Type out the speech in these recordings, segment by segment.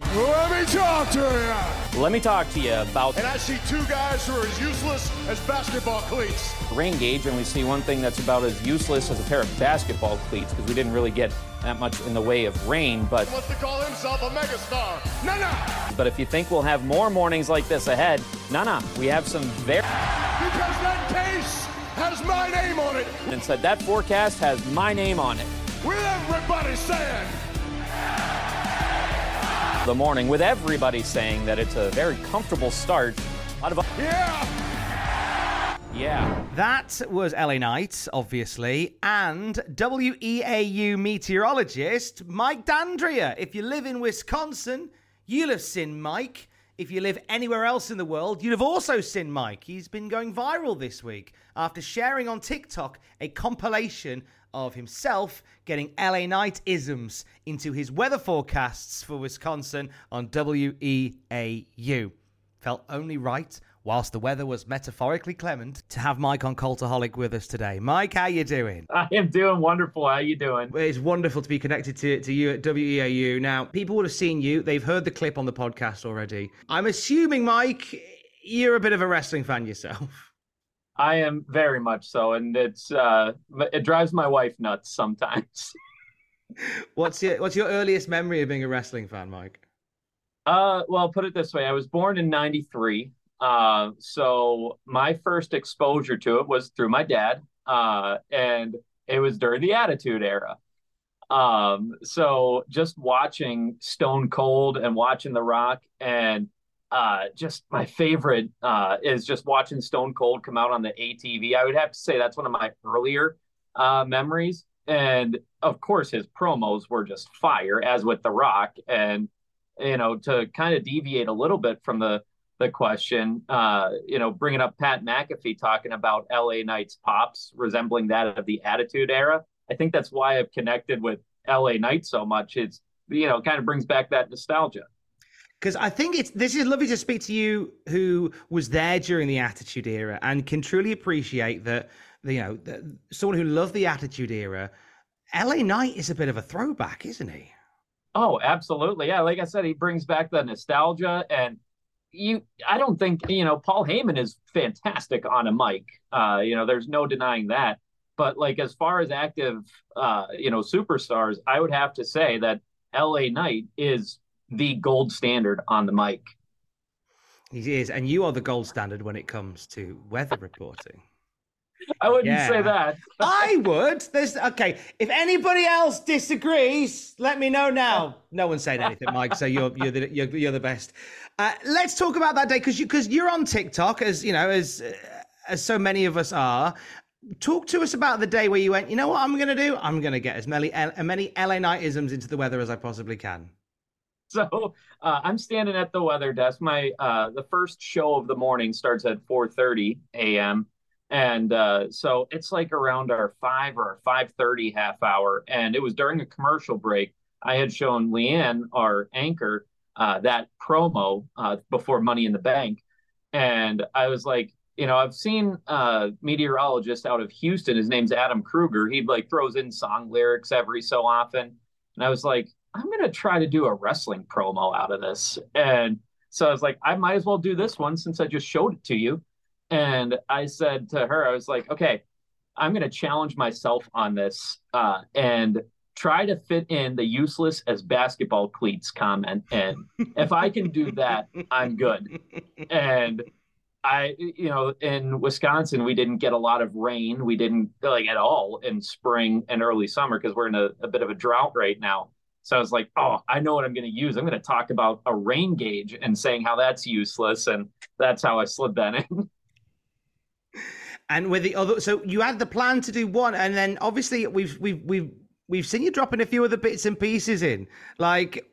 Let me talk to you. Let me talk to you about And I see two guys who are as useless as basketball cleats. rain gauge, and we see one thing that's about as useless as a pair of basketball cleats because we didn't really get that much in the way of rain. But He Wants to call himself a megastar. No, no. but if you think we'll have more mornings like this ahead, no, no, we have some very. Because that case has my name on it. And said that forecast has my name on it. With everybody saying, The morning with everybody saying that it's a very comfortable start. Out of a- yeah. yeah. That was LA Knight, obviously, and WEAU meteorologist Mike Dandrea. If you live in Wisconsin, you'll have seen Mike. If you live anywhere else in the world, you'll have also seen Mike. He's been going viral this week after sharing on TikTok a compilation of himself getting LA Knight isms into his weather forecasts for Wisconsin on WEAU. Felt only right, whilst the weather was metaphorically clement, to have Mike on Cultaholic with us today. Mike, how you doing? I am doing wonderful. How you doing? It's wonderful to be connected to, to you at WEAU. Now, people would have seen you. They've heard the clip on the podcast already. I'm assuming, Mike, you're a bit of a wrestling fan yourself. I am very much so, and it's uh, it drives my wife nuts sometimes. What's your What's your earliest memory of being a wrestling fan, Mike? Uh, well, put it this way: I was born in '93, uh, so my first exposure to it was through my dad, uh, and it was during the Attitude Era. Um, so just watching Stone Cold and watching The Rock and uh, just my favorite uh, is just watching Stone Cold come out on the ATV. I would have to say that's one of my earlier uh, memories. And of course, his promos were just fire, as with The Rock. And you know, to kind of deviate a little bit from the the question, uh, you know, bringing up Pat McAfee talking about LA Knight's pops resembling that of the Attitude Era. I think that's why I've connected with LA Knight so much. It's you know, kind of brings back that nostalgia because I think it's this is lovely to speak to you who was there during the Attitude Era and can truly appreciate that you know that someone who loved the Attitude Era. LA Knight is a bit of a throwback, isn't he? Oh, absolutely. Yeah, like I said, he brings back the nostalgia and you I don't think, you know, Paul Heyman is fantastic on a mic. Uh, you know, there's no denying that. But like as far as active uh, you know, superstars, I would have to say that LA Knight is the gold standard on the mic. He is, and you are the gold standard when it comes to weather reporting. I wouldn't Yeah. say that. I would. There's okay. If anybody else disagrees, let me know now. No one's saying anything, Mike. So you're you're the you're, you're the best. Uh, let's talk about that day because you because you're on TikTok as you know as uh, as so many of us are. Talk to us about the day where you went. You know what I'm going to do? I'm going to get as many as many LA Knightisms into the weather as I possibly can. so uh, I'm standing at the weather desk. My uh, the first show of the morning starts at 4:30 a.m. and uh, so it's like around our five or 5:30 half hour, and it was during a commercial break. I had shown Leanne, our anchor, uh, that promo uh, before Money in the Bank, and I was like, you know, I've seen a meteorologist out of Houston. His name's Adam Kruger. He like throws in song lyrics every so often, and I was like, I'm going to try to do a wrestling promo out of this. And so I was like, I might as well do this one since I just showed it to you. And I said to her, I was like, okay, I'm going to challenge myself on this uh, and try to fit in the useless as basketball cleats comment. And if I can do that, I'm good. And I, you know, in Wisconsin, we didn't get a lot of rain. We didn't like at all in spring and early summer because we're in a, a bit of a drought right now. So I was like, oh, I know what I'm going to use. I'm going to talk about a rain gauge and saying how that's useless. And that's how I slid that in. And with the other, so you had the plan to do one, and then obviously we've we've we've we've seen you dropping a few other bits and pieces in. Like,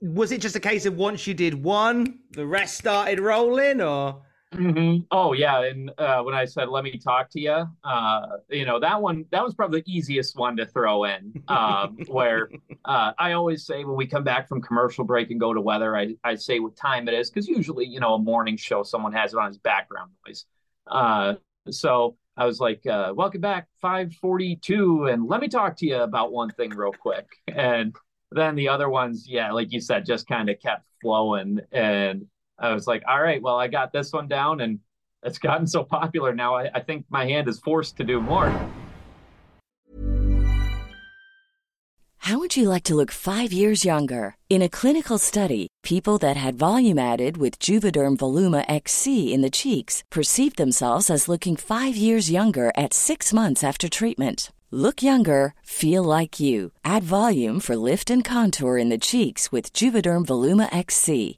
was it just a case of once you did one, the rest started rolling, or? Mm-hmm. Oh yeah, and uh, when I said "let me talk to you," uh, you know that one that was probably the easiest one to throw in. Um, where uh, I always say when we come back from commercial break and go to weather, I I say what time it is because usually you know a morning show someone has it on his background noise. Uh, so I was like, uh, "Welcome back, 542, and let me talk to you about one thing real quick." And then the other ones, yeah, like you said, just kind of kept flowing and I was like, all right, well, I got this one down and it's gotten so popular now. I, I think my hand is forced to do more. How would you like to look five years younger? In a clinical study, people that had volume added with Juvederm Voluma XC in the cheeks perceived themselves as looking five years younger at six months after treatment. Look younger, feel like you. Add volume for lift and contour in the cheeks with Juvederm Voluma XC.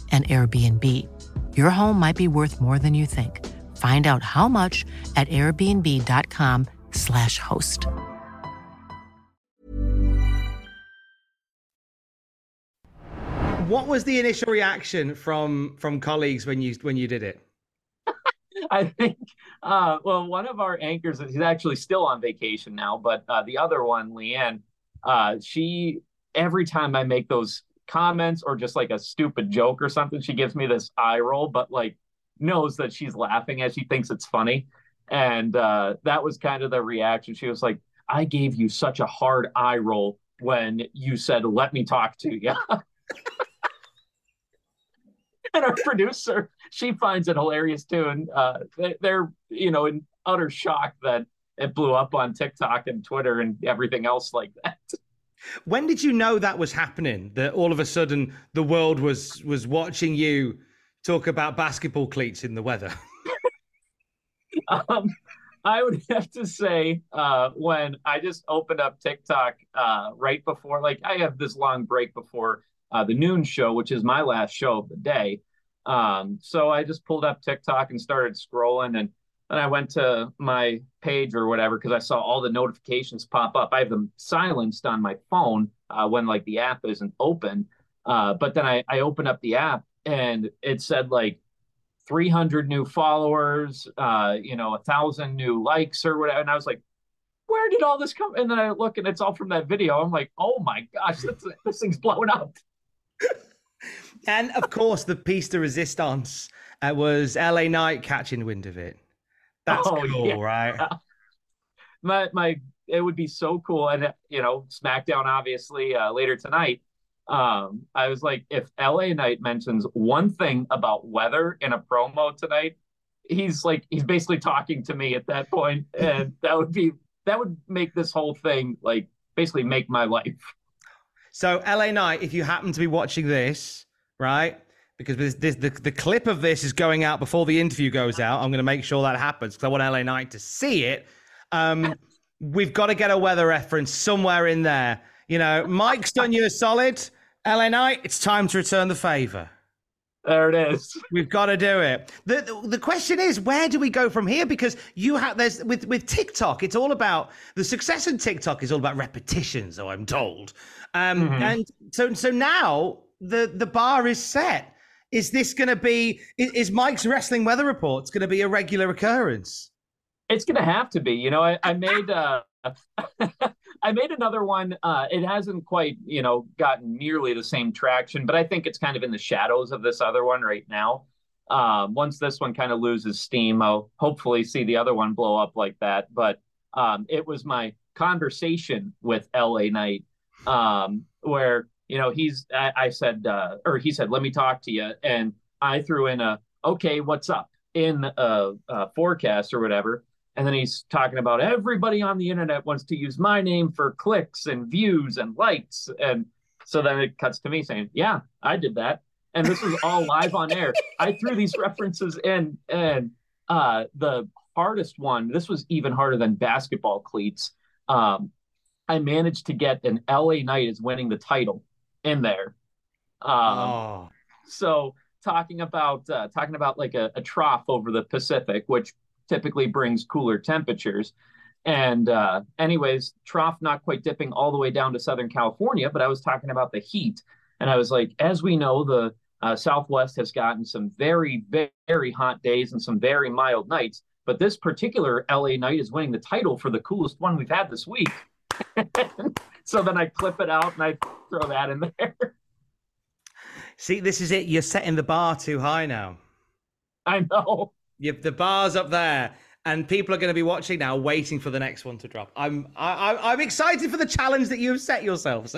an Airbnb. Your home might be worth more than you think. Find out how much at airbnb.com/slash host. What was the initial reaction from from colleagues when you when you did it? I think, uh, well, one of our anchors, he's actually still on vacation now, but uh, the other one, Leanne, uh, she, every time I make those comments or just like a stupid joke or something, she gives me this eye roll, but like knows that she's laughing as she thinks it's funny. And uh, that was kind of the reaction. She was like, I gave you such a hard eye roll when you said, let me talk to you. and our producer, she finds it hilarious too. And uh, they're, you know, in utter shock that it blew up on TikTok and Twitter and everything else like that. When did you know that was happening? That all of a sudden the world was was watching you talk about basketball cleats in the weather? um, I would have to say uh, when I just opened up TikTok uh, right before, like I have this long break before uh, the noon show, which is my last show of the day. Um, so I just pulled up TikTok and started scrolling, and then I went to my page or whatever because I saw all the notifications pop up. I have them silenced on my phone uh, when like the app isn't open. Uh, but then I, I opened up the app and it said like 300 new followers, uh, you know, a thousand new likes or whatever. And I was like, where did all this come? And then I look and it's all from that video. I'm like, oh my gosh, this, this thing's blowing up. and of course, the piece de resistance uh, was LA Knight catching wind of it. That's oh, cool, yeah. right? My my, it would be so cool, and you know, SmackDown obviously uh, later tonight. Um, I was like, if LA Knight mentions one thing about weather in a promo tonight, he's like, he's basically talking to me at that point, and that would be that would make this whole thing like basically make my life. So LA Knight, if you happen to be watching this, right? Because this, this, the, the clip of this is going out before the interview goes out. I'm going to make sure that happens because I want LA Knight to see it. Um, we've got to get a weather reference somewhere in there. You know, Mike's done you a solid. LA Knight, it's time to return the favor. There it is. We've got to do it. The, the, the question is, where do we go from here? Because you have there's with with TikTok, it's all about the success in TikTok is all about repetition, so I'm told. Um, mm-hmm. And so so now the the bar is set. Is this going to be? Is, Mike's wrestling weather reports going to be a regular occurrence? It's going to have to be. You know, I, I made uh, I made another one. Uh, it hasn't quite, you know, gotten nearly the same traction, but I think it's kind of in the shadows of this other one right now. Um, once this one kind of loses steam, I'll hopefully see the other one blow up like that. But um, it was my conversation with LA Knight, um, where you know, he's, I, I said, uh, or he said, let me talk to you. And I threw in a, okay, what's up in a, a forecast or whatever. And then he's talking about everybody on the internet wants to use my name for clicks and views and likes. And so then it cuts to me saying, yeah, I did that. And this was all live on air. I threw these references in and uh, the hardest one, this was even harder than basketball cleats. Um, I managed to get an LA Knight is winning the title in there. Um, oh. So talking about uh, talking about like a, a, trough over the Pacific, which typically brings cooler temperatures. And uh, anyways, trough not quite dipping all the way down to Southern California, but I was talking about the heat, and I was like, as we know, the uh, Southwest has gotten some very very hot days and some very mild nights. But this particular LA night is winning the title for the coolest one we've had this week. so then I clip it out and I throw that in there. See, this is it. You're setting the bar too high now. I know. You, the bar's up there, and people are going to be watching now, waiting for the next one to drop. I'm I, I'm excited for the challenge that you have set yourselves.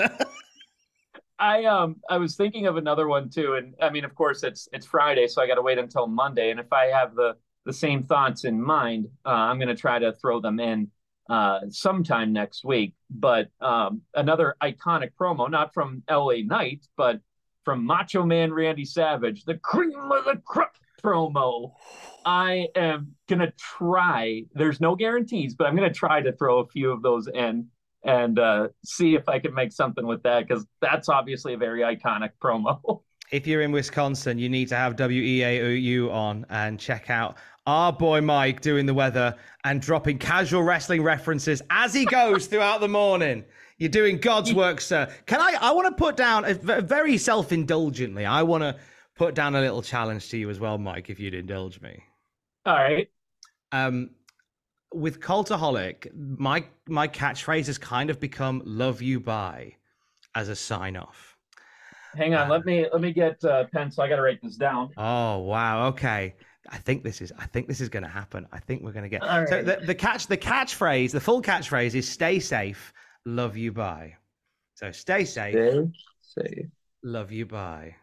I um I was thinking of another one too, and I mean, of course, it's it's Friday, so I got to wait until Monday. And if I have the the same thoughts in mind, uh, I'm going to try to throw them in uh, sometime next week. But um, another iconic promo, not from LA Knight, but from Macho Man Randy Savage, the cream of the crop promo. I am gonna try. There's no guarantees, but I'm gonna try to throw a few of those in and uh, see if I can make something with that because that's obviously a very iconic promo. If you're in Wisconsin, you need to have WEAU on and check out our boy Mike doing the weather and dropping casual wrestling references as he goes throughout the morning. You're doing God's work, sir. Can I? I want to put down a, very self-indulgently. I want to put down a little challenge to you as well, Mike, if you'd indulge me. All right. Um, with Cultaholic, my my catchphrase has kind of become "Love You Bye" as a sign off. Hang on, uh, let me let me get uh, pen. So I got to write this down. Oh wow, okay. I think this is I think this is going to happen. I think we're going to get right. so the, the catch the catchphrase the full catchphrase is stay safe, love you bye. So stay safe, stay safe, love you bye,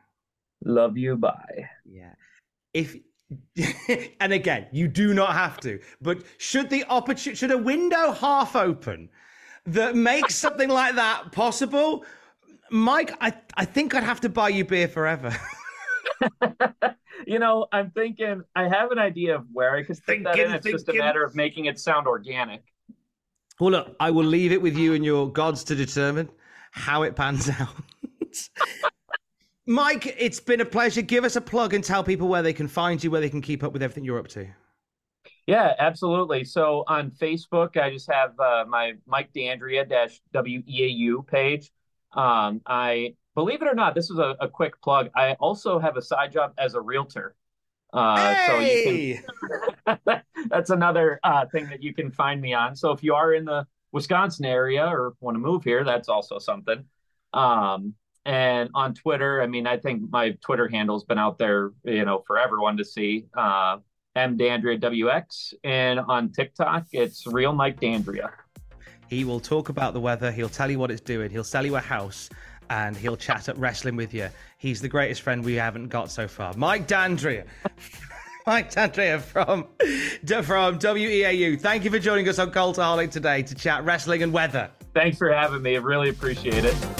love you bye. Yeah, if and again you do not have to, but should the opportunity should a window half open that makes something like that possible, Mike, I I think I'd have to buy you beer forever. you know, I'm thinking I have an idea of where I could stick that in. It's thinking. just a matter of making it sound organic. Well, look, I will leave it with you and your gods to determine how it pans out. Mike, it's been a pleasure. Give us a plug and tell people where they can find you, where they can keep up with everything you're up to. Yeah, absolutely. So on Facebook, I just have uh, my Mike Dandrea dash WEAU page. Um, I believe it or not, this was a, a quick plug. I also have a side job as a realtor. Uh, hey! So you can, that's another uh, thing that you can find me on. So if you are in the Wisconsin area or want to move here, that's also something. Um, and on Twitter, I mean, I think my Twitter handle's been out there, you know, for everyone to see. Uh, M Dandrea WX, and on TikTok, it's Real Mike Dandrea. He will talk about the weather. He'll tell you what it's doing. He'll sell you a house, and he'll chat up wrestling with you. He's the greatest friend we haven't got so far. Mike Dandrea. Mike Dandrea from, from WEAU. Thank you for joining us on Cultaholic today to chat wrestling and weather. Thanks for having me. I really appreciate it.